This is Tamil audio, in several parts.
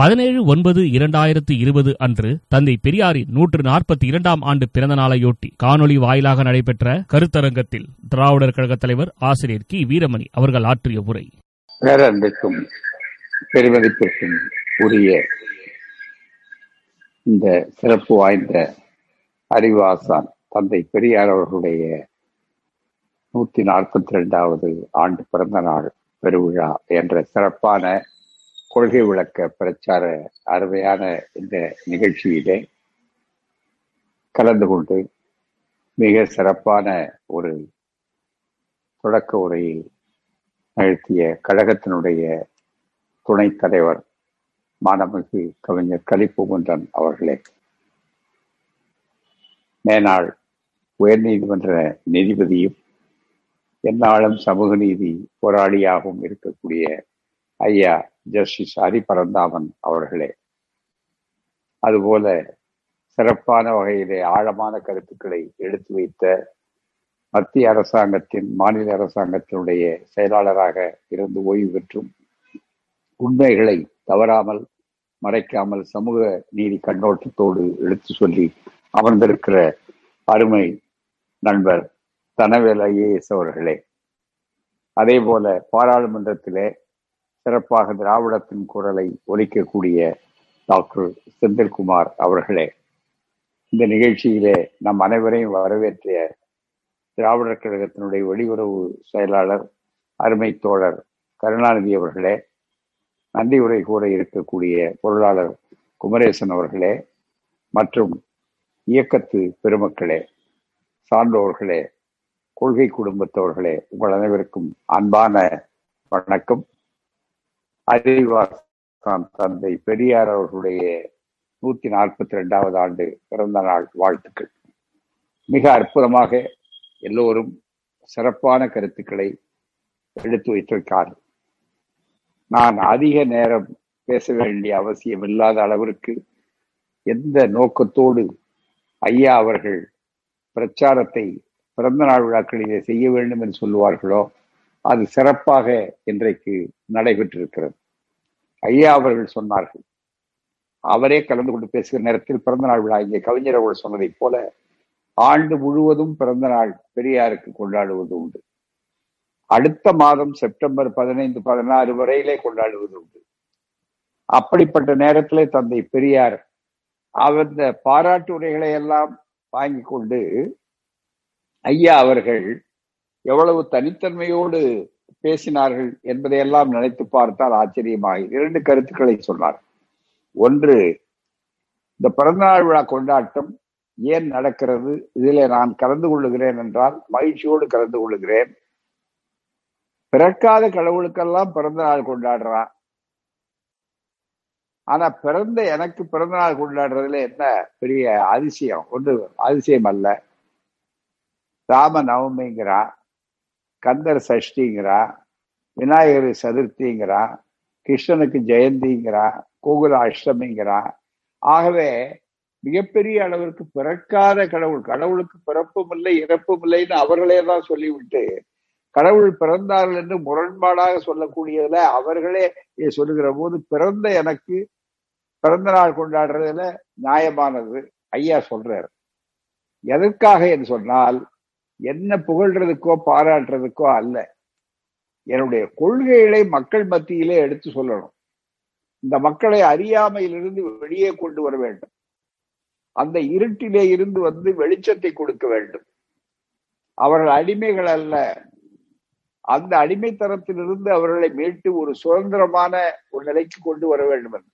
பதினேழு ஒன்பது இரண்டாயிரத்து இருபது அன்று தந்தை பெரியாரின் நூற்று நாற்பத்தி இரண்டாம் ஆண்டு பிறந்த நாளையொட்டி காணொலி வாயிலாக நடைபெற்ற கருத்தரங்கத்தில் திராவிடர் கழகத் தலைவர் ஆசிரியர் கி. வீரமணி அவர்கள் ஆற்றிய உரை. பேரன்புக்கும் பெருமதிப்பிற்கும் உரிய இந்த சிறப்பு வாய்ந்த அறிவாசான் தந்தை பெரியார் அவர்களுடைய நூத்தி நாற்பத்தி இரண்டாவது ஆண்டு பிறந்த நாள் பெருவிழா என்ற சிறப்பான கொள்கை விளக்க பிரச்சார அருமையான இந்த நிகழ்ச்சியிலே கலந்து கொண்டு மிக சிறப்பான ஒரு தொடக்க உரையை நிகழ்த்திய கழகத்தினுடைய துணைத் தலைவர் மாணமிகு கவிஞர் கலிப்புகுன்றன் அவர்களே. மேனாள் உயர்நீதிமன்ற நீதிபதியும் எந்நாளும் சமூக நீதி போராளியாகவும் இருக்கக்கூடிய ஐயா ஜஸ்டிஸ் ஹரி பரந்தாமன் அவர்களே. அதுபோல சிறப்பான வகையிலே ஆழமான கருத்துக்களை எடுத்து வைத்த மத்திய அரசாங்கத்தின் மாநில அரசாங்கத்தினுடைய செயலாளராக இருந்து ஓய்வு பெற்றும் உண்மைகளை தவறாமல் மறைக்காமல் சமூக நீதி கண்ணோட்டத்தோடு எடுத்து சொல்லி அமர்ந்திருக்கிற அருமை நண்பர் தனவேல் ஐஏஎஸ் அவர்களே. அதே போல பாராளுமன்றத்திலே சிறப்பாக திராவிடத்தின் குரலை ஒலிக்கக்கூடிய டாக்டர் செந்தில்குமார் அவர்களே இந்த நிகழ்ச்சியிலே நம் அனைவரையும் வரவேற்றிய திராவிடர் கழகத்தினுடைய வெளியுறவு செயலாளர் அருமை தோழர் கருணாநிதி அவர்களே நன்றி உரை கூற இருக்கக்கூடிய பொருளாளர் குமரேசன் அவர்களே மற்றும் இயக்கத்து பெருமக்களே சான்றோர்களே கொள்கை குடும்பத்தவர்களே உங்கள் அனைவருக்கும் அன்பான வணக்கம். அறிவாசான் தந்தை பெரியார் அவர்களுடைய நூத்தி நாற்பத்தி ரெண்டாவது ஆண்டு பிறந்த நாள் வாழ்த்துக்கள். மிக அற்புதமாக எல்லோரும் சிறப்பான கருத்துக்களை எடுத்து வைத்திருக்கார். நான் அதிக நேரம் பேச வேண்டிய அவசியம் இல்லாத அளவிற்கு எந்த நோக்கத்தோடு ஐயா அவர்கள் பிரச்சாரத்தை பிறந்த நாள் விழாக்களிலே செய்ய வேண்டும் என்று சொல்லுவார்களோ அது சிறப்பாக இன்றைக்கு நடைபெற்றிருக்கிறது. ஐயா அவர்கள் சொன்னார்கள் அவரே கலந்து கொண்டு பேசுகிற நேரத்தில் பிறந்த நாள் விழா இங்கே கவிஞர் அவர்கள் சொன்னதைப் போல ஆண்டு முழுவதும் பிறந்த நாள் பெரியாருக்கு கொண்டாடுவது உண்டு. அடுத்த மாதம் செப்டம்பர் பதினைந்து பதினாறு வரையிலே கொண்டாடுவது உண்டு. அப்படிப்பட்ட நேரத்திலே தந்தை பெரியார் அந்த பாராட்டு உரைகளை எல்லாம் வாங்கி கொண்டு ஐயா அவர்கள் எவ்வளவு தனித்தன்மையோடு பேசினார்கள் என்பதையெல்லாம் நினைத்து பார்த்தால் ஆச்சரியமாக இரண்டு கருத்துக்களை சொன்னார். ஒன்று இந்த பிறந்தநாள் விழா கொண்டாட்டம் ஏன் நடக்கிறது? இதிலே நான் கலந்து கொள்ளுகிறேன் என்றால் மகிழ்ச்சியோடு கலந்து கொள்ளுகிறேன். பிறக்காத கடவுளுக்கெல்லாம் பிறந்த நாள் கொண்டாடுறான் ஆனா பிறந்த எனக்கு பிறந்த நாள் கொண்டாடுறதுல என்ன பெரிய அதிசயம்? ஒன்று அதிசயம் அல்ல. ராம நவமிங்கிறான் கந்தர் சஷ்டிங்கிறா விநாயகர் சதுர்த்திங்கிறா கிருஷ்ணனுக்கு ஜெயந்திங்கிறா கோகுல அஷ்டமிங்கிறா. ஆகவே மிகப்பெரிய அளவிற்கு பிறக்காத கடவுள் கடவுளுக்கு பிறப்பும் இல்லை இறப்பும் இல்லைன்னு அவர்களே தான் சொல்லிவிட்டு கடவுள் பிறந்தார்கள் என்று முரண்பாடாக சொல்லக்கூடியதுல அவர்களே சொல்லுகிற போது பிறந்த எனக்கு பிறந்த நாள் கொண்டாடுறதுல நியாயமானது ஐயா சொல்றாரு. எதற்காக என்று சொன்னால் என்ன புகழ்றதுக்கோ பாராட்டுறதுக்கோ அல்ல. என்னுடைய கொள்கைகளை மக்கள் மத்தியிலே எடுத்து சொல்லணும். இந்த மக்களை அறியாமையிலிருந்து வெளியே கொண்டு வர வேண்டும். அந்த இருட்டிலே இருந்து வந்து வெளிச்சத்தை கொடுக்க வேண்டும். அவர்கள் அடிமைகள் அல்ல. அந்த அடிமைத்தனத்திலிருந்து அவர்களை மீட்டு ஒரு சுதந்திரமான ஒரு நிலைக்கு கொண்டு வர வேண்டும் என்று.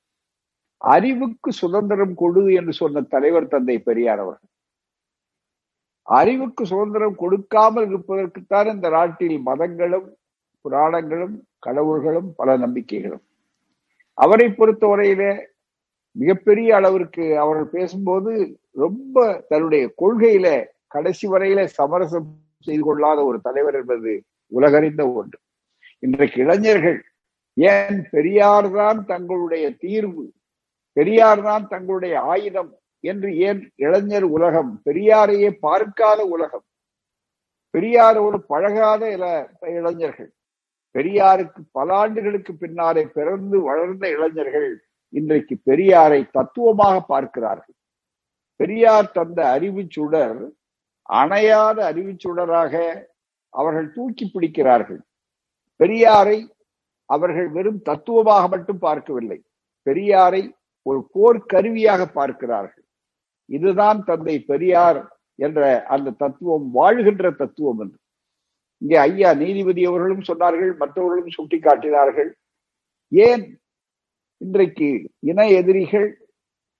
அறிவுக்கு சுதந்திரம் கொடு என்று சொன்ன தலைவர் தந்தை பெரியார் அவர்கள். அறிவுக்கு சுதந்திரம் கொடுக்காமல் இருப்பதற்குத்தான் இந்த நாட்டில் மதங்களும் புராணங்களும் கடவுள்களும் பல நம்பிக்கைகளும். அவரை பொறுத்தவரையிலே மிகப்பெரிய அளவிற்கு அவர்கள் பேசும்போது ரொம்ப தன்னுடைய கொள்கையில கடைசி வரையில சமரசம் செய்து கொள்ளாத ஒரு தலைவர் என்பது உலகறிந்த ஒன்று. இன்றைக்கு இளைஞர்கள் ஏன் பெரியார் தான் தங்களுடைய தீர்வு பெரியார் தான் தங்களுடைய ஆயுதம் என்று ஏன் இளைஞர் உலகம் பெரியாரையே பார்க்காத உலகம். பெரியாரோடு பழகாத இளைஞர்கள். பெரியாருக்கு பல ஆண்டுகளுக்கு பின்னாலே பிறந்து வளர்ந்த இளைஞர்கள் இன்றைக்கு பெரியாரை தத்துவமாக பார்க்கிறார்கள். பெரியார் தந்த அறிவு சுடர் அணையாத அறிவு சுடராக அவர்கள் தூக்கி பிடிக்கிறார்கள். பெரியாரை அவர்கள் வெறும் தத்துவமாக மட்டும் பார்க்கவில்லை. பெரியாரை ஒரு போர்க்கருவியாக பார்க்கிறார்கள். இதுதான் தந்தை பெரியார் என்ற அந்த தத்துவம் வாழ்கின்ற தத்துவம் என்று. இங்கே ஐயா நீதிபதி அவர்களும் சொன்னார்கள் மற்றவர்களும் சுட்டிக்காட்டினார்கள். ஏன் இன்றைக்கு இன எதிரிகள்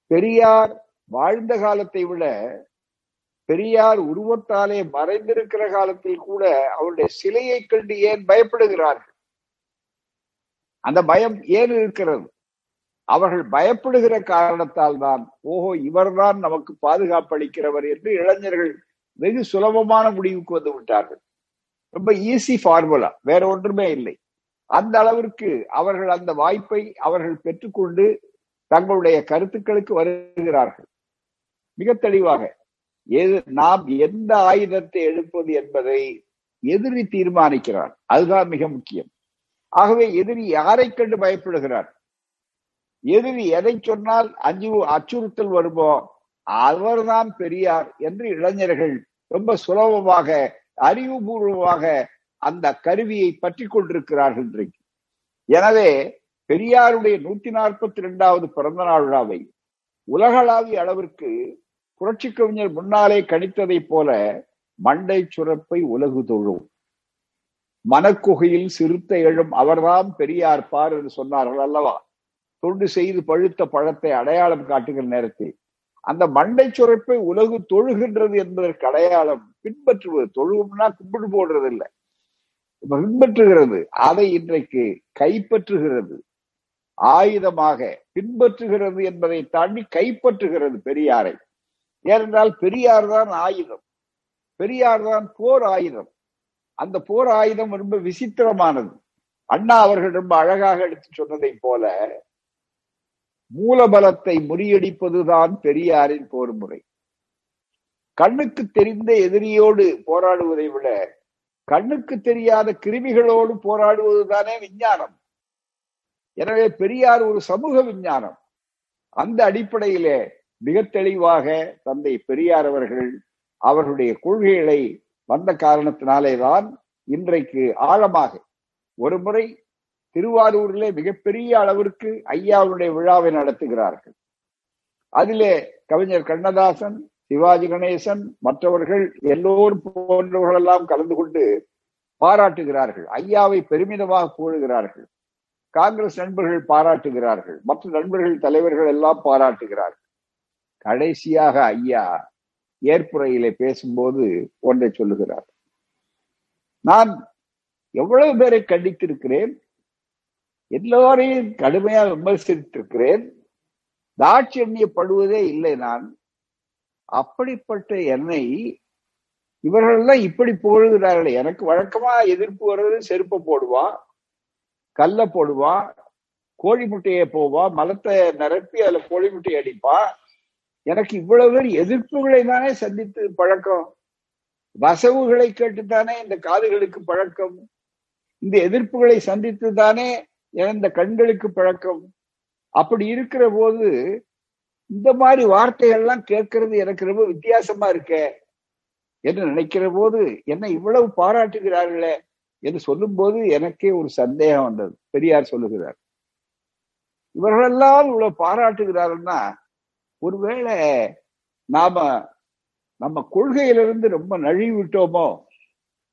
பெரியார் வாழ்ந்த காலத்தை விட பெரியார் உருவத்தாலே மறைந்திருக்கிற காலத்தில் கூட அவருடைய சிலையை கண்டு ஏன் பயப்படுகிறார்கள்? அந்த பயம் ஏன் இருக்கிறது? அவர்கள் பயப்படுகிற காரணத்தால் தான் ஓஹோ இவர்தான் நமக்கு பாதுகாப்பு அளிக்கிறவர் என்று இளைஞர்கள் வெகு சுலபமான முடிவுக்கு வந்து விட்டார்கள். ரொம்ப ஈஸி ஃபார்முலா வேற ஒன்றுமே இல்லை. அந்த அளவிற்கு அவர்கள் அந்த வாய்ப்பை அவர்கள் பெற்றுக்கொண்டு தங்களுடைய கருத்துக்களுக்கு வருகிறார்கள். மிக தெளிவாக எது நாம் எந்த ஆயுதத்தை எடுப்பது என்பதை எதிரி தீர்மானிக்கிறார் அதுதான் மிக முக்கியம். ஆகவே எதிரி யாரை கண்டு பயப்படுகிறார் எதிரி எதை சொன்னால் அஞ்சு அச்சுறுத்தல் வருமோ அவர்தான் பெரியார் என்று இளைஞர்கள் ரொம்ப சுலபமாக அறிவுபூர்வமாக அந்த கருவியை பற்றி கொண்டிருக்கிறார்கள் இன்றைக்கு. எனவே பெரியாருடைய நூத்தி நாற்பத்தி இரண்டாவது பிறந்த நாள் விழாவை உலகளாவிய அளவிற்கு புரட்சி கவிஞர் முன்னாலே கணித்ததை போல மண்டை சுரப்பை உலகு தொழும். மனக்குகையில் சிறுத்தை எழும் அவர்தான் பெரியார் பார் என்று சொன்னார்கள் அல்லவா? தொண்டு செய்து பழுத்த பழத்தை அடையாளம் காட்டுகிற நேரத்தில். அந்த மண்டை சுரப்பை உலகு தொழுகின்றது என்பதற்கு அடையாளம் பின்பற்றுவது. தொழுகும்னா கும்பிடு போடுறது இல்லை பின்பற்றுகிறது. அதை இன்றைக்கு கைப்பற்றுகிறது. ஆயுதமாக பின்பற்றுகிறது என்பதை தாண்டி கைப்பற்றுகிறது பெரியாரை. ஏனென்றால் பெரியார் தான் ஆயுதம். பெரியார் தான் போர் ஆயுதம். அந்த போர் ஆயுதம் ரொம்ப விசித்திரமானது. அண்ணா அவர்கள் ரொம்ப அழகாக எடுத்து சொன்னதை போல மூலபலத்தை முறியடிப்பதுதான் பெரியாரின் போர் முறை கண்ணுக்கு தெரிந்த எதிரியோடு போராடுவதை விட கண்ணுக்கு தெரியாத கிருமிகளோடு போராடுவதுதானே விஞ்ஞானம். எனவே பெரியார் ஒரு சமூக விஞ்ஞானம். அந்த அடிப்படையிலே மிக தெளிவாக தந்தை பெரியார் அவர்கள் அவர்களுடைய கொள்கைகளை வந்த காரணத்தினாலே தான் இன்றைக்கு ஆழமாக ஒரு முறை திருவாரூரிலே மிகப்பெரிய அளவிற்கு ஐயாவுடைய விழாவை நடத்துகிறார்கள். அதிலே கவிஞர் கண்ணதாசன் சிவாஜி கணேசன் மற்றவர்கள் எல்லோரும் போன்றவர்கள் எல்லாம் கலந்து கொண்டு பாராட்டுகிறார்கள். ஐயாவை பெருமிதமாக கூறுகிறார்கள் காங்கிரஸ் நண்பர்கள் பாராட்டுகிறார்கள். மற்ற நண்பர்கள் தலைவர்கள் எல்லாம் பாராட்டுகிறார்கள். கடைசியாக ஐயா ஏற்புறையிலே பேசும்போது ஒன்றை சொல்லுகிறார். நான் எவ்வளவு பேரை கண்டித்திருக்கிறேன்? எல்லோரையும் கடுமையாக விமர்சித்திருக்கிறேன். தாட்சியண்யப்படுவதே இல்லை நான். அப்படிப்பட்ட என்னை இவர்கள்லாம் இப்படி புகழ்கிறார்கள். எனக்கு வழக்கமா எதிர்ப்பு வர்றது செருப்பை போடுவான் கல்ல போடுவான் கோழி முட்டையை போவான் மலத்தை நிரப்பி அதுல கோழி முட்டையை அடிப்பான் எனக்கு இவ்வளவு பேர் எதிர்ப்புகளை தானே சந்தித்து பழக்கம். வசவுகளை கேட்டுத்தானே இந்த காதுகளுக்கு பழக்கம். இந்த எதிர்ப்புகளை சந்தித்து தானே இந்த கண்களுக்கு பழக்கம்? அப்படி இருக்கிற போது இந்த மாதிரி வார்த்தைகள்லாம் கேட்கறது எனக்கு ரொம்ப வித்தியாசமா இருக்க என்று நினைக்கிற போது என்ன இவ்வளவு பாராட்டுகிறார்களே என்று சொல்லும் போது எனக்கே ஒரு சந்தேகம் வந்தது. பெரியார் சொல்லுகிறார் இவர்களெல்லாம் இவ்வளவு பாராட்டுகிறாருன்னா ஒருவேளை நாம நம்ம கொள்கையிலிருந்து ரொம்ப நழுவி விட்டோமோ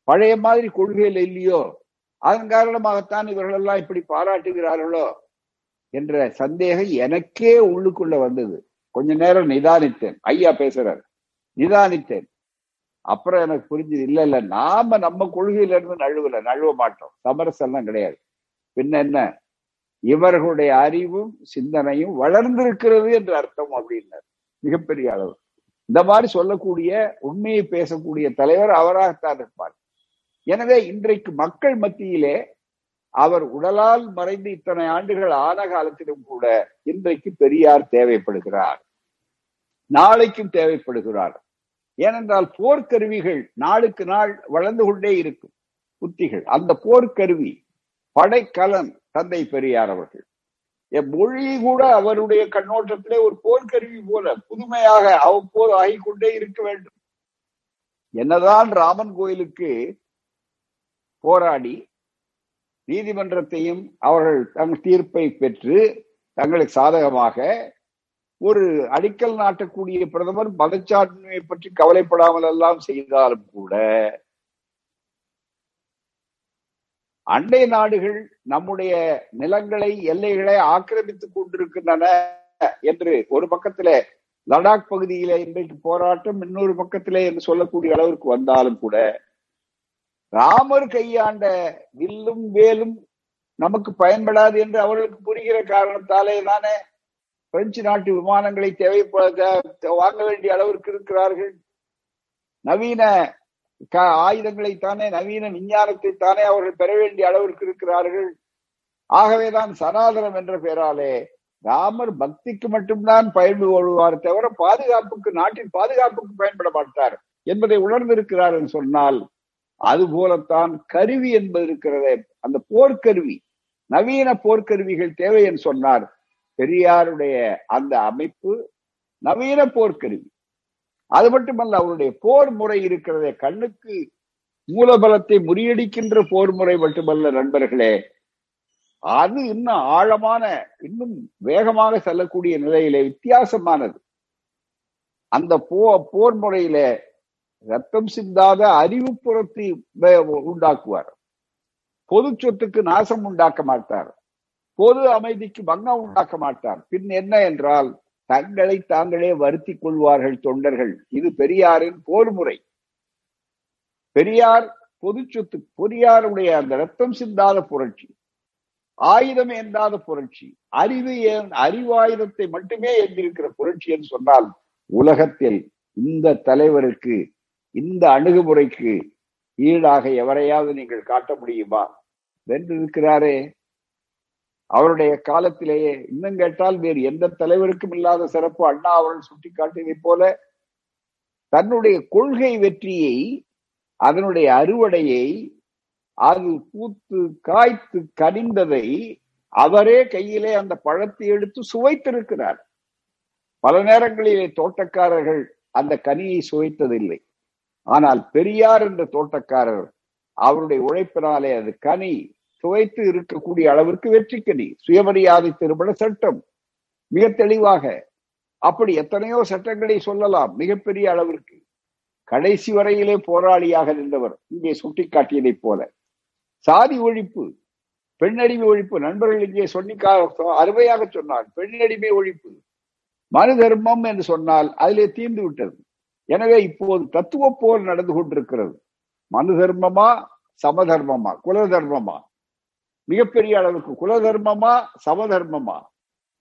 பழைய மாதிரி கொள்கையில இல்லையோ? அதன் காரணமாகத்தான் இவர்கள் எல்லாம் இப்படி பாராட்டுகிறார்களோ என்ற சந்தேகம் எனக்கே உள்ளுக்குள்ள வந்தது. கொஞ்ச நேரம் நிதானித்தேன். ஐயா பேசுறார். நிதானித்தேன். அப்புறம் எனக்கு புரிஞ்சது இல்ல இல்ல நாம நம்ம கொள்கையில இருந்து நழுவல நழுவ மாட்டோம். சமரசெல்லாம் கிடையாது. பின்ன என்ன? இவர்களுடைய அறிவும் சிந்தனையும் வளர்ந்திருக்கிறது என்று அர்த்தம் அப்படின்னார். மிகப்பெரிய அளவு. இந்த மாதிரி சொல்லக்கூடிய உண்மையை பேசக்கூடிய தலைவர் அவராகத்தான் இருப்பார். எனவே இன்றைக்கு மக்கள் மத்தியிலே அவர் உடலால் மறைந்து இத்தனை ஆண்டுகள் ஆன காலத்திலும் கூட இன்றைக்கு பெரியார் தேவைப்படுகிறார். நாளைக்கும் தேவைப்படுகிறார். ஏனென்றால் போர்க்கருவிகள் நாளுக்கு நாள் வளர்ந்து கொண்டே இருக்கும் உத்திகள் அந்த போர்க்கருவி படைக்கலன் தந்தை பெரியார் அவர்கள். என் மொழி கூட அவருடைய கண்ணோட்டத்திலே ஒரு போர்க்கருவி போல புதுமையாக அவ்வப்போது ஆகிக்கொண்டே இருக்க வேண்டும். என்னதான் ராமன் கோயிலுக்கு போராடி நீதிமன்றத்தையும் அவர்கள் தங்கள் தீர்ப்பை பெற்று தங்களுக்கு சாதகமாக ஒரு அடிக்கல் நாட்டக்கூடிய பிரதமர் மதச்சார்பின்மையை பற்றி கவலைப்படாமல் எல்லாம் செய்தாலும் கூட அண்டை நாடுகள் நம்முடைய நிலங்களை எல்லைகளை ஆக்கிரமித்துக் கொண்டிருக்கின்றன என்று ஒரு பக்கத்துல லடாக் பகுதியில இன்றைக்கு போராட்டம் இன்னொரு பக்கத்திலே என்று சொல்லக்கூடிய அளவிற்கு வந்தாலும் கூட ராமர் கையாண்ட வில்லும் வேலும் நமக்கு பயன்படாது என்று அவர்களுக்கு புரிகிற காரணத்தாலே தானே பிரெஞ்சு நாட்டு விமானங்களை தேவைப்பட வாங்க வேண்டிய அளவிற்கு இருக்கிறார்கள். நவீன ஆயுதங்களை தானே நவீன விஞ்ஞானத்தை தானே அவர்கள் பெற வேண்டிய அளவிற்கு இருக்கிறார்கள். ஆகவேதான் சனாதனம் என்ற பெயராலே ராமர் பக்திக்கு மட்டும்தான் பயன்பு கொள்வார் தவிர பாதுகாப்புக்கு நாட்டின் பாதுகாப்புக்கு பயன்பட மாட்டார் என்பதை உணர்ந்திருக்கிறார் என்று சொன்னால் அது போலத்தான் கருவி என்பது இருக்கிறதே. அந்த போர்க்கருவி நவீன போர்க்கருவிகள் தேவை என்று சொன்னார். பெரியாருடைய அந்த அமைப்பு நவீன போர்க்கருவி. அது மட்டுமல்ல அவருடைய போர் முறை இருக்கிறதே. கண்ணுக்கு மூலபலத்தை முறியடிக்கின்ற போர் முறை மட்டுமல்ல நண்பர்களே. அது இன்னும் ஆழமான இன்னும் வேகமாக செல்லக்கூடிய நிலையிலே வித்தியாசமானது. அந்த போ போர் முறையில ரத்தம் சிந்தாத அறிவுப்புறத்தை உண்டாக்குவார். பொது சொத்துக்கு நாசம் உண்டாக்க மாட்டார். பொது அமைதிக்கு பங்கம் உண்டாக்க மாட்டார். பின் என்ன என்றால் தங்களை தாங்களே வருத்தி கொள்வார்கள் தொண்டர்கள். இது பெரியாரின் போர் முறை. பெரியார் பொது சொத்து பெரியாருடைய அந்த ரத்தம் சிந்தாத புரட்சி ஆயுதம் ஏந்தாத புரட்சி அறிவு ஏன் அறிவாயுதத்தை மட்டுமே ஏந்திருக்கிற புரட்சி என்று சொன்னால் உலகத்தில் இந்த தலைவருக்கு இந்த அணுகுமுறைக்கு ஈடாக எவரையாவது நீங்கள் காட்ட முடியுமா? வென்றிருக்கிறாரே. அவருடைய காலத்திலேயே இன்னும் கேட்டால் வேறு எந்த தலைவருக்கும் இல்லாத சிறப்பு அண்ணா அவர்கள் சுட்டிக்காட்டியதை போல தன்னுடைய கொள்கை வெற்றியை அதனுடைய அறுவடையை அது பூத்து காய்த்து கனிந்ததை அவரே கையிலே அந்த பழத்தை எடுத்து சுவைத்திருக்கிறார். பல நேரங்களிலே தோட்டக்காரர்கள் அந்த கனியை சுவைத்ததில்லை. ஆனால் பெரியார் என்ற தோட்டக்காரர் அவருடைய உழைப்பினாலே அது கனி. சுவைத்து இருக்கக்கூடிய அளவிற்கு வெற்றி கனி. சுயமரியாதை திருமண சட்டம். மிக தெளிவாக. அப்படி எத்தனையோ சட்டங்களை சொல்லலாம். மிகப்பெரிய அளவிற்கு. கடைசி வரையிலே போராளியாக நின்றவர். இங்கே சுட்டிக்காட்டியதைப் போல. சாதி ஒழிப்பு. பெண்ணடிமை ஒழிப்பு. நண்பர்கள் இங்கே சொல்லி அருமையாக சொன்னார் பெண்ணடிமை ஒழிப்பு. மனு தர்மம் என்று சொன்னால் அதிலே தீர்ந்து விட்டது. எனவே இப்போது தத்துவ போர் நடந்து கொண்டிருக்கிறது. மனு தர்மமா சமதர்மமா குல தர்மமா மிகப்பெரிய அளவுக்கு குல தர்மமா சமதர்மமா?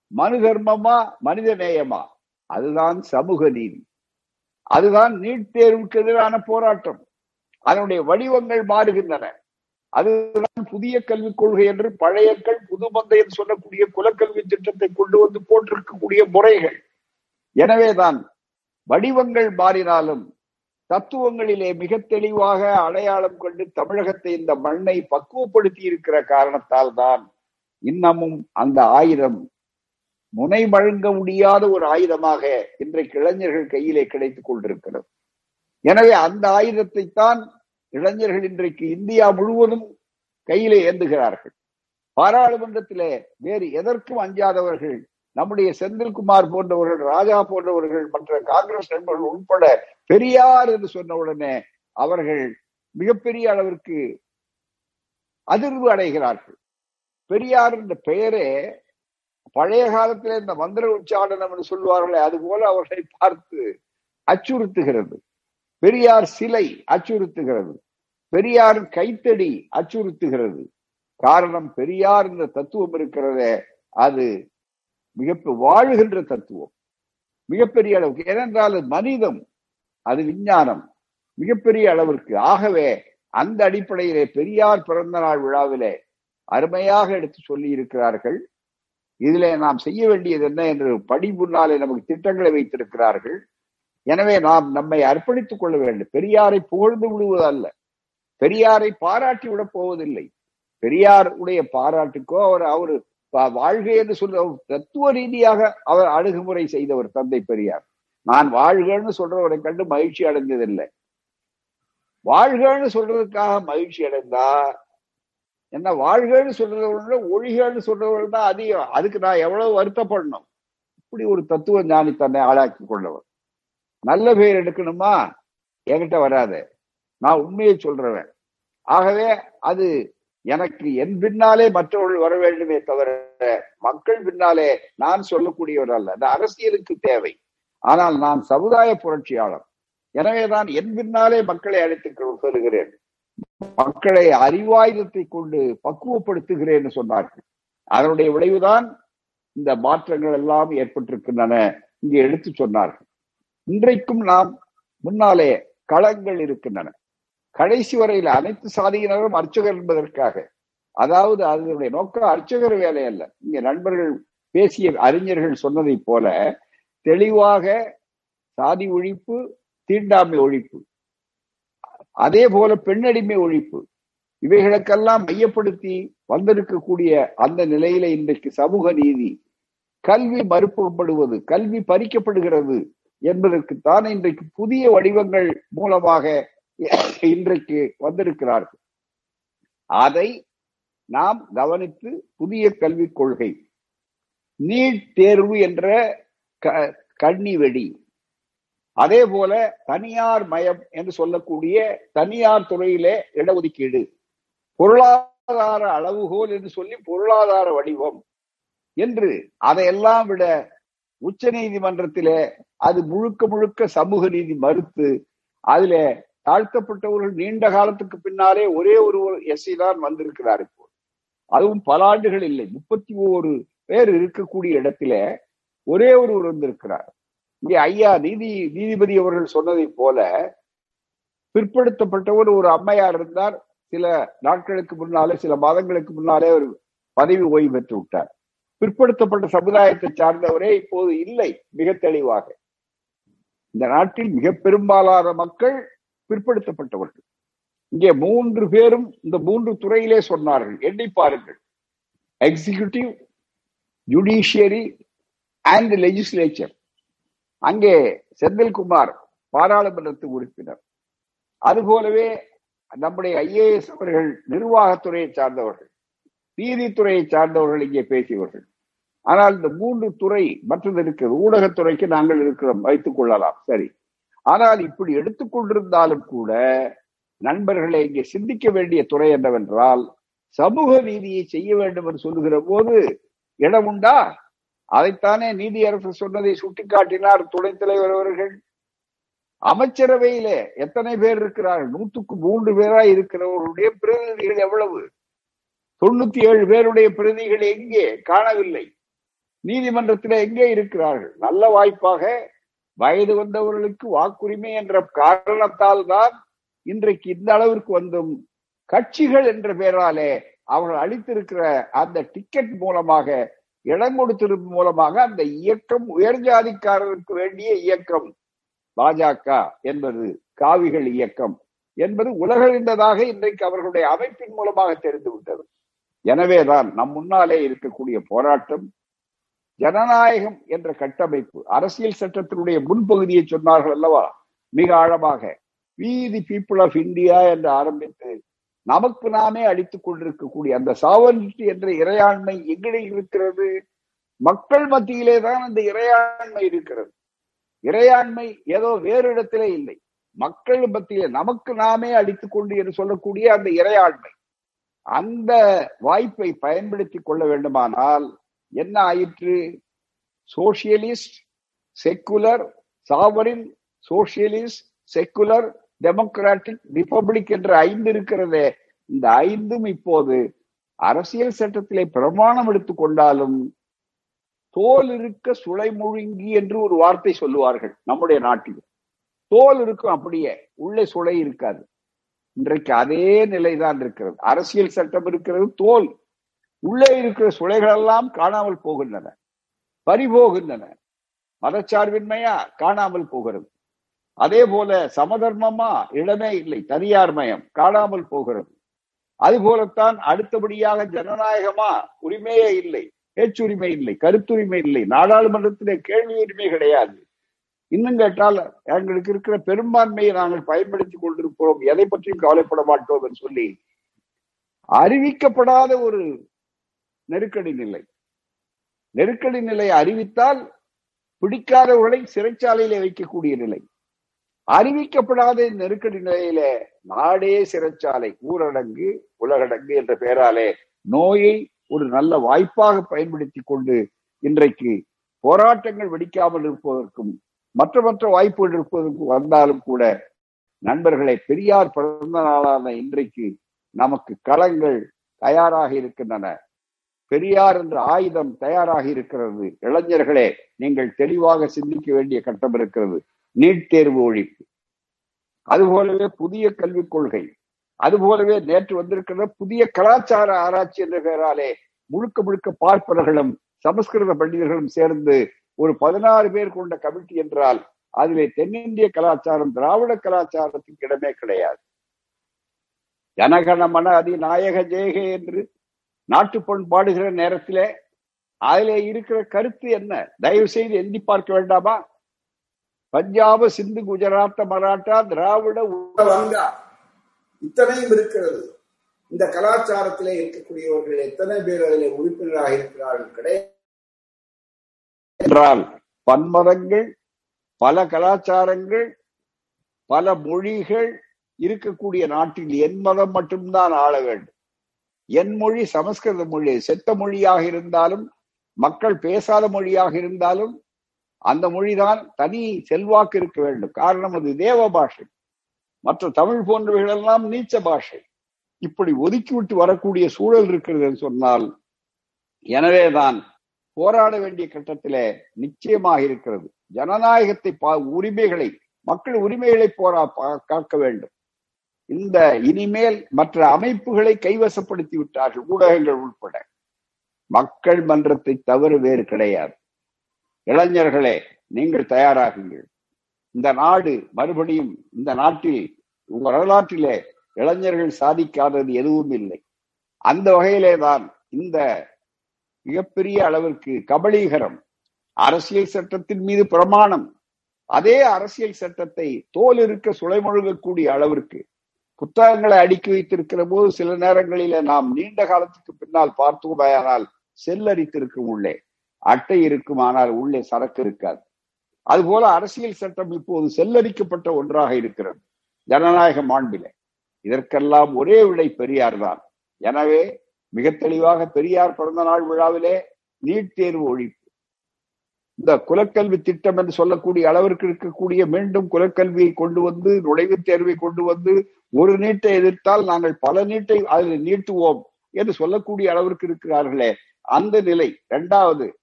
மனு தர்மமா மனித நேயமா அதுதான் சமூக நீதி. அதுதான் நீட் தேர்வுக்கு எதிரான போராட்டம். அதனுடைய வடிவங்கள் மாறுகின்றன. அதுதான் புதிய கல்விக் கொள்கை என்று பழையக்கள் புது மந்தை சொல்லக்கூடிய குலக்கல்வி திட்டத்தை கொண்டு வந்து போட்டிருக்கக்கூடிய முறைகள். எனவேதான் வடிவங்கள் மாறினாலும் தத்துவங்களிலே மிக தெளிவாக அடையாளம் கொண்டு தமிழகத்தை இந்த மண்ணை பக்குவப்படுத்தி இருக்கிற காரணத்தால் தான் இன்னமும் அந்த ஆயுதம் முனை வழங்க முடியாத ஒரு ஆயுதமாக இன்றைக்கு இளைஞர்கள் கையிலே கிடைத்துக் கொண்டிருக்கிறது. எனவே அந்த ஆயுதத்தை தான் இளைஞர்கள் இன்றைக்கு இந்தியா முழுவதும் கையிலே ஏந்துகிறார்கள். பாராளுமன்றத்திலே வேறு எதற்கும் அஞ்சாதவர்கள் நம்முடைய செந்தில்குமார் போன்றவர்கள் ராஜா போன்றவர்கள் மற்ற காங்கிரஸ் நண்பர்கள் உட்பட பெரியார் என்று சொன்ன உடனே அவர்கள் மிகப்பெரிய அளவிற்கு அதிர்வு அடைகிறார்கள். பெரியார் என்ற பெயரே பழைய காலத்தில் இந்த மந்திர உச்சாடனம் என்று சொல்வார்களே அது போல அவர்களை பார்த்து அச்சுறுத்துகிறது. பெரியார் சிலை அச்சுறுத்துகிறது. பெரியார் கைத்தடி அச்சுறுத்துகிறது. காரணம் பெரியார் என்ற தத்துவம் இருக்கிறதே அது மிக வாழுகின்ற தத்துவம். மிகப்பெரிய அளவுக்கு ஏனென்றால் மனிதம் அது விஞ்ஞானம். மிகப்பெரிய அளவிற்கு ஆகவே அந்த அடிப்படையிலே பெரியார் பிறந்த நாள் விழாவிலே அருமையாக எடுத்து சொல்லி இருக்கிறார்கள் இதிலே நாம் செய்ய வேண்டியது என்ன என்று படி முன்னாலே நமக்கு திட்டங்களை வைத்திருக்கிறார்கள். எனவே நாம் நம்மை அர்ப்பணித்துக் கொள்ள வேண்டும். பெரியாரை புகழ்ந்து விடுவது அல்ல. பெரியாரை பாராட்டி விடப் போவதில்லை. பெரியார் உடைய பாராட்டுக்கோ அவர் அவரு வாழ்க என்று சொல்ற தத்துவ ரீதியாக அவர் அணுகுமுறை செய்தவர் தந்தை பெரியார். நான் வாழ்கன்னு சொல்றவரை கண்டு மகிழ்ச்சி அடைஞ்சதில்லை வாழ்கன்னு சொல்றதுக்காக மகிழ்ச்சி அடைந்தா என்ன வாழ்கன்னு சொல்றதை ஒழிகன்னு சொல்றவர்கள் தான் அதிகம். அதுக்கு நான் எவ்வளவு வருத்தப்படணும்? இப்படி ஒரு தத்துவ ஞானி தன்னை ஆளாக்கி கொண்டவர். நல்ல பெயர் எடுக்கணுமா? என்கிட்ட வராது. நான் உண்மையை சொல்றவன். ஆகவே அது எனக்கு என் பின்னாலே மற்றவர்கள் வர வேண்டுமே தவிர மக்கள் பின்னாலே நான் சொல்லக்கூடியவர் அல்ல. இந்த அரசியலுக்கு தேவை. ஆனால் நான் சமுதாய புரட்சியாளர். எனவேதான் என் பின்னாலே மக்களை அழைத்து சொல்லுகிறேன் மக்களை அறிவாயுதத்தை கொண்டு பக்குவப்படுத்துகிறேன் சொன்னார்கள். அதனுடைய விளைவுதான் இந்த மாற்றங்கள் எல்லாம் ஏற்பட்டிருக்கின்றன இங்கே எடுத்து சொன்னார்கள். இன்றைக்கும் நாம் முன்னாலே களங்கள் இருக்கின்றன. கடைசி வரையில் அனைத்து சாதியினரும் அர்ச்சகர் என்பதற்காக. அதாவது அதனுடைய நோக்கம் அர்ச்சகர் வேலை அல்ல. இங்க நண்பர்கள் பேசிய அறிஞர்கள் சொன்னதை போல தெளிவாக சாதி ஒழிப்பு தீண்டாமை ஒழிப்பு அதே போல பெண்ணடிமை ஒழிப்பு இவைகளுக்கெல்லாம் மையப்படுத்தி வந்திருக்கக்கூடிய அந்த நிலையில இன்றைக்கு சமூக நீதி கல்வி மறுக்கப்படுவது கல்வி பறிக்கப்படுகிறது என்பதற்குத்தான் இன்றைக்கு புதிய வடிவங்கள் மூலமாக இன்றைக்கு வந்திருக்கிறார்கள் அதை நாம் கவனித்து புதிய கல்விக் கொள்கை நீட் தேர்வு என்ற கண்ணி வெடி. அதே போல தனியார் மயம் என்று சொல்லக்கூடிய தனியார் துறையிலே இடஒதுக்கீடு பொருளாதார அளவுகோல் என்று சொல்லி பொருளாதார வடிவம் என்று அதையெல்லாம் விட உச்ச நீதிமன்றத்திலே அது முழுக்க முழுக்க சமூக நீதி மறுத்து அதுல தாழ்த்தப்பட்டவர்கள் நீண்ட காலத்துக்கு பின்னாலே ஒரே ஒரு எஸ்சி தான் வந்திருக்கிறார் இப்போ. அதுவும் பல ஆண்டுகள் இல்லை. முப்பத்தி ஓரு பேர் இருக்கக்கூடிய இடத்துல ஒரே ஒருவர் வந்திருக்கிறார். இங்கே ஐயா நீதி நீதிபதி அவர்கள் சொன்னதை போல பிற்படுத்தப்பட்டவர் ஒரு அம்மையார் இருந்தார். சில நாட்களுக்கு முன்னாலே சில மாதங்களுக்கு முன்னாலே ஒரு பதவி ஓய்வு பெற்று விட்டார். பிற்படுத்தப்பட்ட சமுதாயத்தை சார்ந்தவரே இப்போது இல்லை மிக தெளிவாக. இந்த நாட்டில் மிக பெரும்பாலான மக்கள் பிற்படுத்தப்பட்டவர்கள். இங்கே மூன்று பேரும் இந்த மூன்று துறையிலே சொன்னார்கள். எண்ணி பாருங்கள். எக்ஸிகியூட்டிவ் ஜுடிஷியரி அண்ட் லெஜிஸ்லேச்சர் அங்கே செந்தில்குமார் பாராளுமன்றத்து உறுப்பினர். அதுபோலவே நம்முடைய ஐஏஎஸ் அவர்கள் நிர்வாகத்துறையை சார்ந்தவர்கள் நீதித்துறையை சார்ந்தவர்கள் இங்கே பேசியவர்கள். ஆனால் இந்த மூன்று துறை மற்றது இருக்கிறது. ஊடகத்துறைக்கு நாங்கள் இருக்கிறோம். வைத்துக் கொள்ளலாம். சரி. ஆனால் இப்படி எடுத்துக்கொண்டிருந்தாலும் கூட நண்பர்களை இங்கே சிந்திக்க வேண்டிய துறை என்னவென்றால் சமூக நீதியை செய்ய வேண்டும் என்று சொல்லுகிற போது இடம் உண்டா? அதைத்தானே நீதியரசு சொன்னதை சுட்டிக்காட்டினார் துணைத் தலைவர் அவர்கள். அமைச்சரவையிலே எத்தனை பேர் இருக்கிறார்கள்? நூற்றுக்கு மூன்று பேரா இருக்கிறவர்களுடைய பிரதிநிதிகள் எவ்வளவு? தொண்ணூத்தி ஏழு பேருடைய பிரதிகள் எங்கே? காணவில்லை. நீதிமன்றத்தில் எங்கே இருக்கிறார்கள்? நல்ல வாய்ப்பாக வயது வந்தவர்களுக்கு வாக்குரிமை என்ற காரணத்தால் தான் இன்றைக்கு இந்த அளவிற்கு வந்தும் கட்சிகள் என்ற பெயராலே அவர்கள் அளித்திருக்கிற அந்த டிக்கெட் மூலமாக இடம் கொடுத்திருப்பது மூலமாக அந்த இயக்கம் உயர்ஜாதிக்காரருக்கு வேண்டிய இயக்கம் பாஜக என்பது காவிகள் இயக்கம் என்பது உலகறிந்ததாக இன்றைக்கு அவர்களுடைய அமைப்பின் மூலமாக தெரிந்துவிட்டது. எனவேதான் நம் முன்னாலே இருக்கக்கூடிய போராட்டம் ஜனநாயகம் என்ற கட்டமைப்பு. அரசியல் சட்டத்தினுடைய முன்பகுதியை சொன்னார்கள் அல்லவா? மிக ஆழமாக. We the people of India என்று ஆரம்பித்து நமக்கு நாமே அழித்துக் கொண்டிருக்கக்கூடிய அந்த சாவரிட்டி என்ற இறையாண்மை எங்கே இருக்கிறது? மக்கள் மத்தியிலே தான் அந்த இறையாண்மை இருக்கிறது. இறையாண்மை ஏதோ வேறு இடத்திலே இல்லை. மக்கள் மத்தியிலே நமக்கு நாமே அழித்துக் கொண்டு என்று சொல்லக்கூடிய அந்த இறையாண்மை. அந்த வாய்ப்பை பயன்படுத்தி கொள்ள வேண்டுமானால் என்ன ஆயிற்று? Socialist secular sovereign socialist secular democratic republic என்ற ஐந்து இருக்கிறதே. இந்த ஐந்தும் இப்போது அரசியல் சட்டத்திலே பிரமாணம் எடுத்துக் கொண்டாலும் தோல் இருக்க சுளை முழுங்கி என்று ஒரு வார்த்தை சொல்லுவார்கள் நம்முடைய நாட்டில். தோல் இருக்கும் அப்படியே உள்ளே சுளை இருக்காது. இன்றைக்கு அதே நிலைதான் இருக்கிறது. அரசியல் சட்டம் இருக்கிறது தோல். உள்ளே இருக்கிற சுளைகள் எல்லாம் காணாமல் போகின்றன. பறிபோகின்றன. மதச்சார்பின்மையா காணாமல் போகிறது. அதே போல சமதர்மமா இடமே இல்லை தனியார் மயம் காணாமல் போகிறது. அது போலத்தான் அடுத்தபடியாக ஜனநாயகமா உரிமையே இல்லை பேச்சுரிமை இல்லை கருத்துரிமை இல்லை. நாடாளுமன்றத்திலே கேள்வி உரிமை கிடையாது. இன்னும் கேட்டால் எங்களுக்கு இருக்கிற பெரும்பான்மையை நாங்கள் பயன்படுத்திக் கொண்டிருக்கிறோம். எதை பற்றியும் கவலைப்பட மாட்டோம் என்று சொல்லி அறிவிக்கப்படாத ஒரு நெருக்கடி நிலை. நெருக்கடி நிலை அறிவித்தால் பிடிக்காதவர்களை சிறைச்சாலையில வைக்கக்கூடிய நிலை. அறிவிக்கப்படாத நெருக்கடி நிலையில நாடே சிறைச்சாலை ஊரடங்கு உலகடங்கு என்ற பெயராலே நோயை ஒரு நல்ல வாய்ப்பாக பயன்படுத்தி கொண்டு இன்றைக்கு போராட்டங்கள் வெடிக்காமல் இருப்பதற்கும் மற்ற மற்ற வாய்ப்புகள் இருப்பதற்கும் வந்தாலும் கூட நண்பர்களை பெரியார் பிறந்த நாளான இன்றைக்கு நமக்கு களங்கள் தயாராக இருக்கின்றன. பெரியார் என்ற ஆயுதம் தயாராக இருக்கிறது. இளைஞர்களே நீங்கள் தெளிவாக சிந்திக்க வேண்டிய கட்டம் இருக்கிறது. நீட் தேர்வு ஒழிப்பு. அதுபோலவே புதிய கல்விக் கொள்கை. அதுபோலவே நேற்று வந்திருக்கிற புதிய கலாச்சார ஆராய்ச்சி என்ற பெயராலே முழுக்க முழுக்க பார்ப்பவர்களும் சமஸ்கிருத பண்டிதர்களும் சேர்ந்து ஒரு பதினாறு பேர் கொண்ட கமிட்டி என்றால் அதிலே தென்னிந்திய கலாச்சாரம் திராவிட கலாச்சாரத்துக்கு இடமே கிடையாது. ஜனகணமன அதிநாயக ஜெயகே என்று நாட்டுப்பண் பாடுகிற நேரத்திலே அதிலே இருக்கிற கருத்து என்ன? தயவு செய்து எண்ணி பார்க்க வேண்டாமா? பஞ்சாப சிந்து குஜராத் மராட்டா திராவிட வங்கா இத்தனையும் இருக்கிறது. இந்த கலாச்சாரத்திலே இருக்கக்கூடியவர்கள் எத்தனை பேர் அதில் உறுப்பினராக இருக்கிறார்கள் கிடையாது. என்றால் பன்மதங்கள் பல கலாச்சாரங்கள் பல மொழிகள் இருக்கக்கூடிய நாட்டில் என் மதம் மட்டும்தான் ஆள வேண்டும். என் மொழி சமஸ்கிருத மொழி செத்த மொழியாக இருந்தாலும் மக்கள் பேசாத மொழியாக இருந்தாலும் அந்த மொழிதான் தனி செல்வாக்கு இருக்க வேண்டும். காரணம் அது தேவ பாஷை. மற்ற தமிழ் போன்றவைகளெல்லாம் நீச்ச பாஷை. இப்படி ஒதுக்கிவிட்டு வரக்கூடிய சூழல் இருக்கிறது என்று சொன்னால் எனவேதான் போராட வேண்டிய கட்டத்திலே நிச்சயமாக இருக்கிறது. ஜனநாயகத்தை பா உரிமைகளை மக்கள் உரிமைகளை போரா பா- காக்க வேண்டும். இந்த இனிமேல் மற்ற அமைப்புகளை கைவசப்படுத்தி விட்டார்கள் ஊடகங்கள் உட்பட மக்கள் மன்றத்தை தவறு வேறு கிடையாது. இளைஞர்களே நீங்கள் தயாராகுங்கள். இந்த நாடு மறுபடியும் இந்த நாட்டில் உங்க வரலாற்றிலே இளைஞர்கள் சாதிக்காதது எதுவும் இல்லை. அந்த வகையிலே தான் இந்த மிகப்பெரிய அளவிற்கு கபலீகரம் அரசியல் சட்டத்தின் மீது பிரமாணம் அதே அரசியல் சட்டத்தை தோல் இருக்க சுளைமொழுகக்கூடிய அளவிற்கு புத்தகங்களை அடுக்கி வைத்திருக்கிற போது சில நேரங்களில நாம் நீண்ட காலத்துக்கு பின்னால் பார்த்தோமானால் செல்லரித்திருக்கும் உள்ளே. அட்டை இருக்கும் ஆனால் உள்ளே சரக்கு இருக்காது. அதுபோல அரசியல் சட்டம் இப்போது செல்லரிக்கப்பட்ட ஒன்றாக இருக்கிறது. ஜனநாயக மாண்பிலே. இதற்கெல்லாம் ஒரே விடை பெரியார் தான். எனவே மிக தெளிவாக பெரியார் பிறந்த நாள் விழாவிலே நீட் தேர்வு ஒழிப்பு இந்த குலக்கல்வி திட்டம் என்று சொல்லக்கூடிய அளவிற்கு இருக்கக்கூடிய மீண்டும் குலக்கல்வியை கொண்டு வந்து நுழைவுத் தேர்வை கொண்டு வந்து ஒரு நீட்டை எதிர்த்தால் நாங்கள் பல நீட்டை அதில் நீட்டுவோம் என்று சொல்லக்கூடிய அளவிற்கு இருக்கிறார்களே. அந்த நிலை இரண்டாவது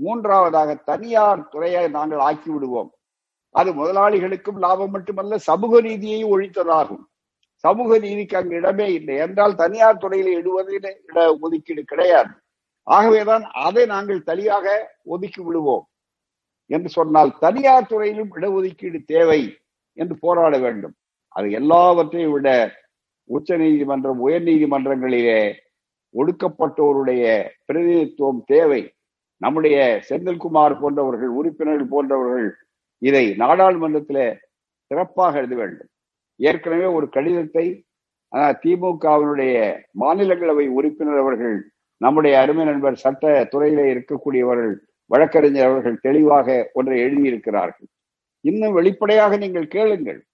மூன்றாவதாக தனியார் துறையை நாங்கள் ஆக்கி விடுவோம் அது முதலாளிகளுக்கும் லாபம் மட்டுமல்ல சமூக நீதியை ஒழித்ததாகும். சமூக நீதிக்கு அங்கு இடமே இல்லை. என்றால் தனியார் துறையில இடுவதில் இட ஒதுக்கீடு கிடையாது. ஆகவேதான் அதை நாங்கள் தனியாக ஒதுக்கி விடுவோம் என்று சொன்னால் தனியார் துறையிலும் இடஒதுக்கீடு தேவை என்று போராட வேண்டும். அது எல்லாவற்றையும் விட உச்ச நீதிமன்றம் உயர் நீதிமன்றங்களிலே ஒடுக்கப்பட்டோருடைய பிரதிநிதித்துவம் தேவை. நம்முடைய செந்தில்குமார் போன்றவர்கள் உறுப்பினர்கள் போன்றவர்கள் இதை நாடாளுமன்றத்தில் சிறப்பாக எழுத வேண்டும். ஏற்கனவே ஒரு கடிதத்தை திமுகவினுடைய மாநிலங்களவை உறுப்பினர் அவர்கள் நம்முடைய அருமை நண்பர் சட்ட துறையிலே இருக்கக்கூடியவர்கள் வழக்கறிஞர் அவர்கள் தெளிவாக ஒன்றை எழுதியிருக்கிறார்கள். இன்னும் வெளிப்படையாக நீங்கள் கேளுங்கள்.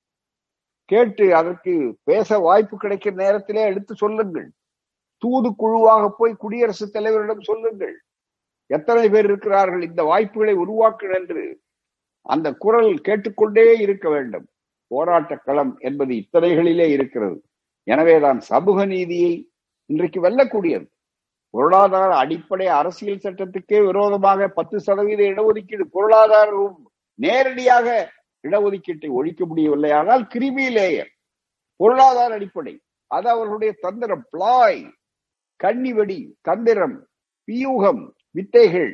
கேட்டு அதற்கு பேச வாய்ப்பு கிடைக்கிற நேரத்திலே எடுத்து சொல்லுங்கள். தூது குழுவாக போய் குடியரசுத் தலைவரிடம் சொல்லுங்கள். எத்தனை பேர் இருக்கிறார்கள் இந்த வாய்ப்புகளை உருவாக்குங்கள் என்று அந்த குரல் கேட்டுக்கொண்டே இருக்க வேண்டும். போராட்ட களம் என்பது இத்தனைகளிலே இருக்கிறது. எனவேதான் சமூக நீதியை இன்றைக்கு வெல்லக்கூடியது. பொருளாதார அடிப்படை அரசியல் சட்டத்துக்கே விரோதமாக பத்து சதவீத இடஒதுக்கீடு பொருளாதாரம் நேரடியாக இடஒதுக்கீட்டை ஒழிக்க முடியவில்லை. ஆனால் கிருமி லேயர் பொருளாதார அடிப்படை அது அவர்களுடைய தந்திரம் பிளாய் கன்னிவெடி தந்திரம் பியூகம் வித்தைகள்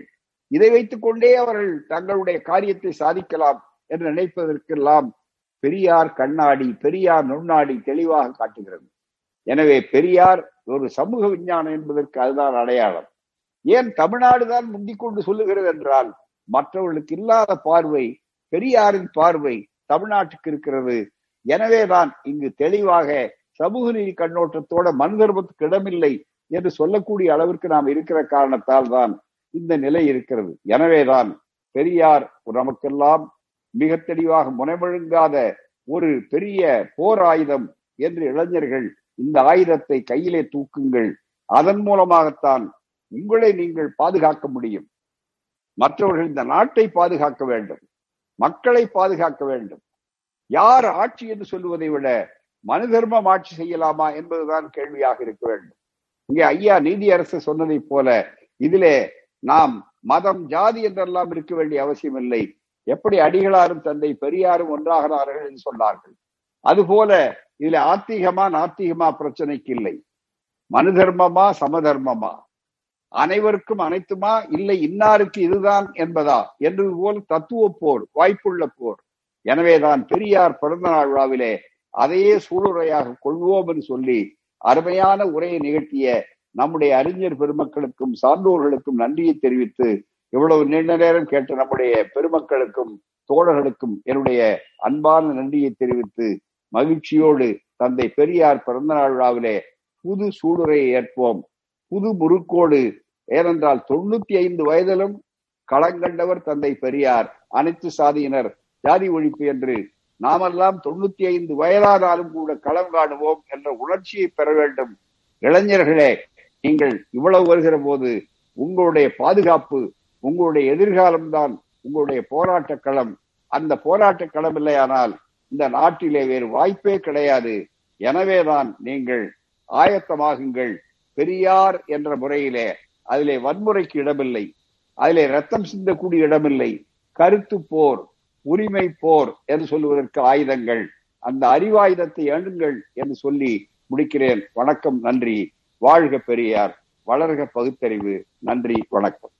இதை வைத்துக் கொண்டே அவர்கள் தங்களுடைய காரியத்தை சாதிக்கலாம் என்று நினைப்பதற்கெல்லாம் பெரியார் கண்ணாடி பெரியார் நுண்ணாடி தெளிவாக காட்டுகிறது. எனவே பெரியார் ஒரு சமூக விஞ்ஞானம் என்பதற்கு அதுதான் அடையாளம். ஏன் தமிழ்நாடு தான் முந்திக்கொண்டு சொல்லுகிறது என்றால் மற்றவர்களுக்கு இல்லாத பார்வை பெரியாரின் பார்வை தமிழ்நாட்டுக்கு இருக்கிறது. எனவேதான் இங்கு தெளிவாக சமூக நீதி கண்ணோட்டத்தோட மனு தர்மத்துக்கு இடமில்லை என்று சொல்லக்கூடிய அளவிற்கு நாம் இருக்கிற காரணத்தால் தான் இந்த நிலை இருக்கிறது. எனவேதான் பெரியார் நமக்கெல்லாம் மிக தெளிவாக முனைமழுங்காத ஒரு பெரிய போர் ஆயுதம் என்று இளைஞர்கள் இந்த ஆயுதத்தை கையிலே தூக்குங்கள். அதன் மூலமாகத்தான் உங்களை நீங்கள் பாதுகாக்க முடியும். மற்றவர்கள் இந்த நாட்டை பாதுகாக்க வேண்டும். மக்களை பாதுகாக்க வேண்டும். யார் ஆட்சி என்று சொல்லுவதை விட மனு தர்மம் ஆட்சி செய்யலாமா என்பதுதான் கேள்வியாக இருக்க வேண்டும். இங்கே ஐயா நீதியரசு சொன்னதைப் போல இதிலே நாம் மதம் ஜாதி என்றெல்லாம் இருக்க வேண்டிய அவசியம் இல்லை எப்படி அடிகளாரும் தந்தை பெரியாரும் ஒன்றாகிறார்கள் என்று சொன்னார்கள். அதுபோல இதுல ஆத்திகமா நாத்திகமா பிரச்சனைக்கு இல்லை மனுதர்மமா சமதர்மமா? அனைவருக்கும் அனைத்துமா? இல்லை இன்னாருக்கு இதுதான் என்பதா? என்பது போல் தத்துவ போர் வாய்ப்புள்ள போர். எனவேதான் பெரியார் பிறந்த நாள் விழாவிலே அதையே சூளுரையாக கொள்வோம் என்று சொல்லி அருமையான உரையை நிகழ்த்திய நம்முடைய அறிஞர் பெருமக்களுக்கும் சான்றோர்களுக்கும் நன்றியை தெரிவித்து இவ்வளவு நீண்ட நேரம் கேட்ட நம்முடைய பெருமக்களுக்கும் தோழர்களுக்கும் என்னுடைய அன்பான நன்றியை தெரிவித்து மகிழ்ச்சியோடு தந்தை பெரியார் பிறந்தநாள் விழாவிலே புது சூடுரையை ஏற்போம். புது முறுக்கோடு ஏனென்றால் தொண்ணூத்தி ஐந்து வயதிலும் களங்கண்டவர் தந்தை பெரியார். அனைத்து சாதியினர் ஜாதி ஒழிப்பு என்று நாமெல்லாம் தொண்ணூத்தி ஐந்து வயதானாலும் கூட களம் காணுவோம் என்ற உணர்ச்சியை பெற வேண்டும். இளைஞர்களே நீங்கள் இவ்வளவு வருகிற போது உங்களுடைய பாதுகாப்பு உங்களுடைய எதிர்காலம்தான் உங்களுடைய போராட்ட களம். அந்த போராட்ட களம் இல்லையானால் இந்த நாட்டிலே வேறு வாய்ப்பே கிடையாது. எனவேதான் நீங்கள் ஆயத்தமாகுங்கள். பெரியார் என்ற முறையிலே அதிலே வன்முறைக்கு இடமில்லை. அதிலே ரத்தம் சிந்தக்கூடிய இடமில்லை. கருத்து போர் உரிமை போர் என்று சொல்லுவதற்கு ஆயுதங்கள். அந்த அறிவாயுதத்தை எண்ணுங்கள் என்று சொல்லி முடிக்கிறேன். வணக்கம் நன்றி. வாழ்க பெரியார். வளர்க பகுத்தறிவு. நன்றி வணக்கம்.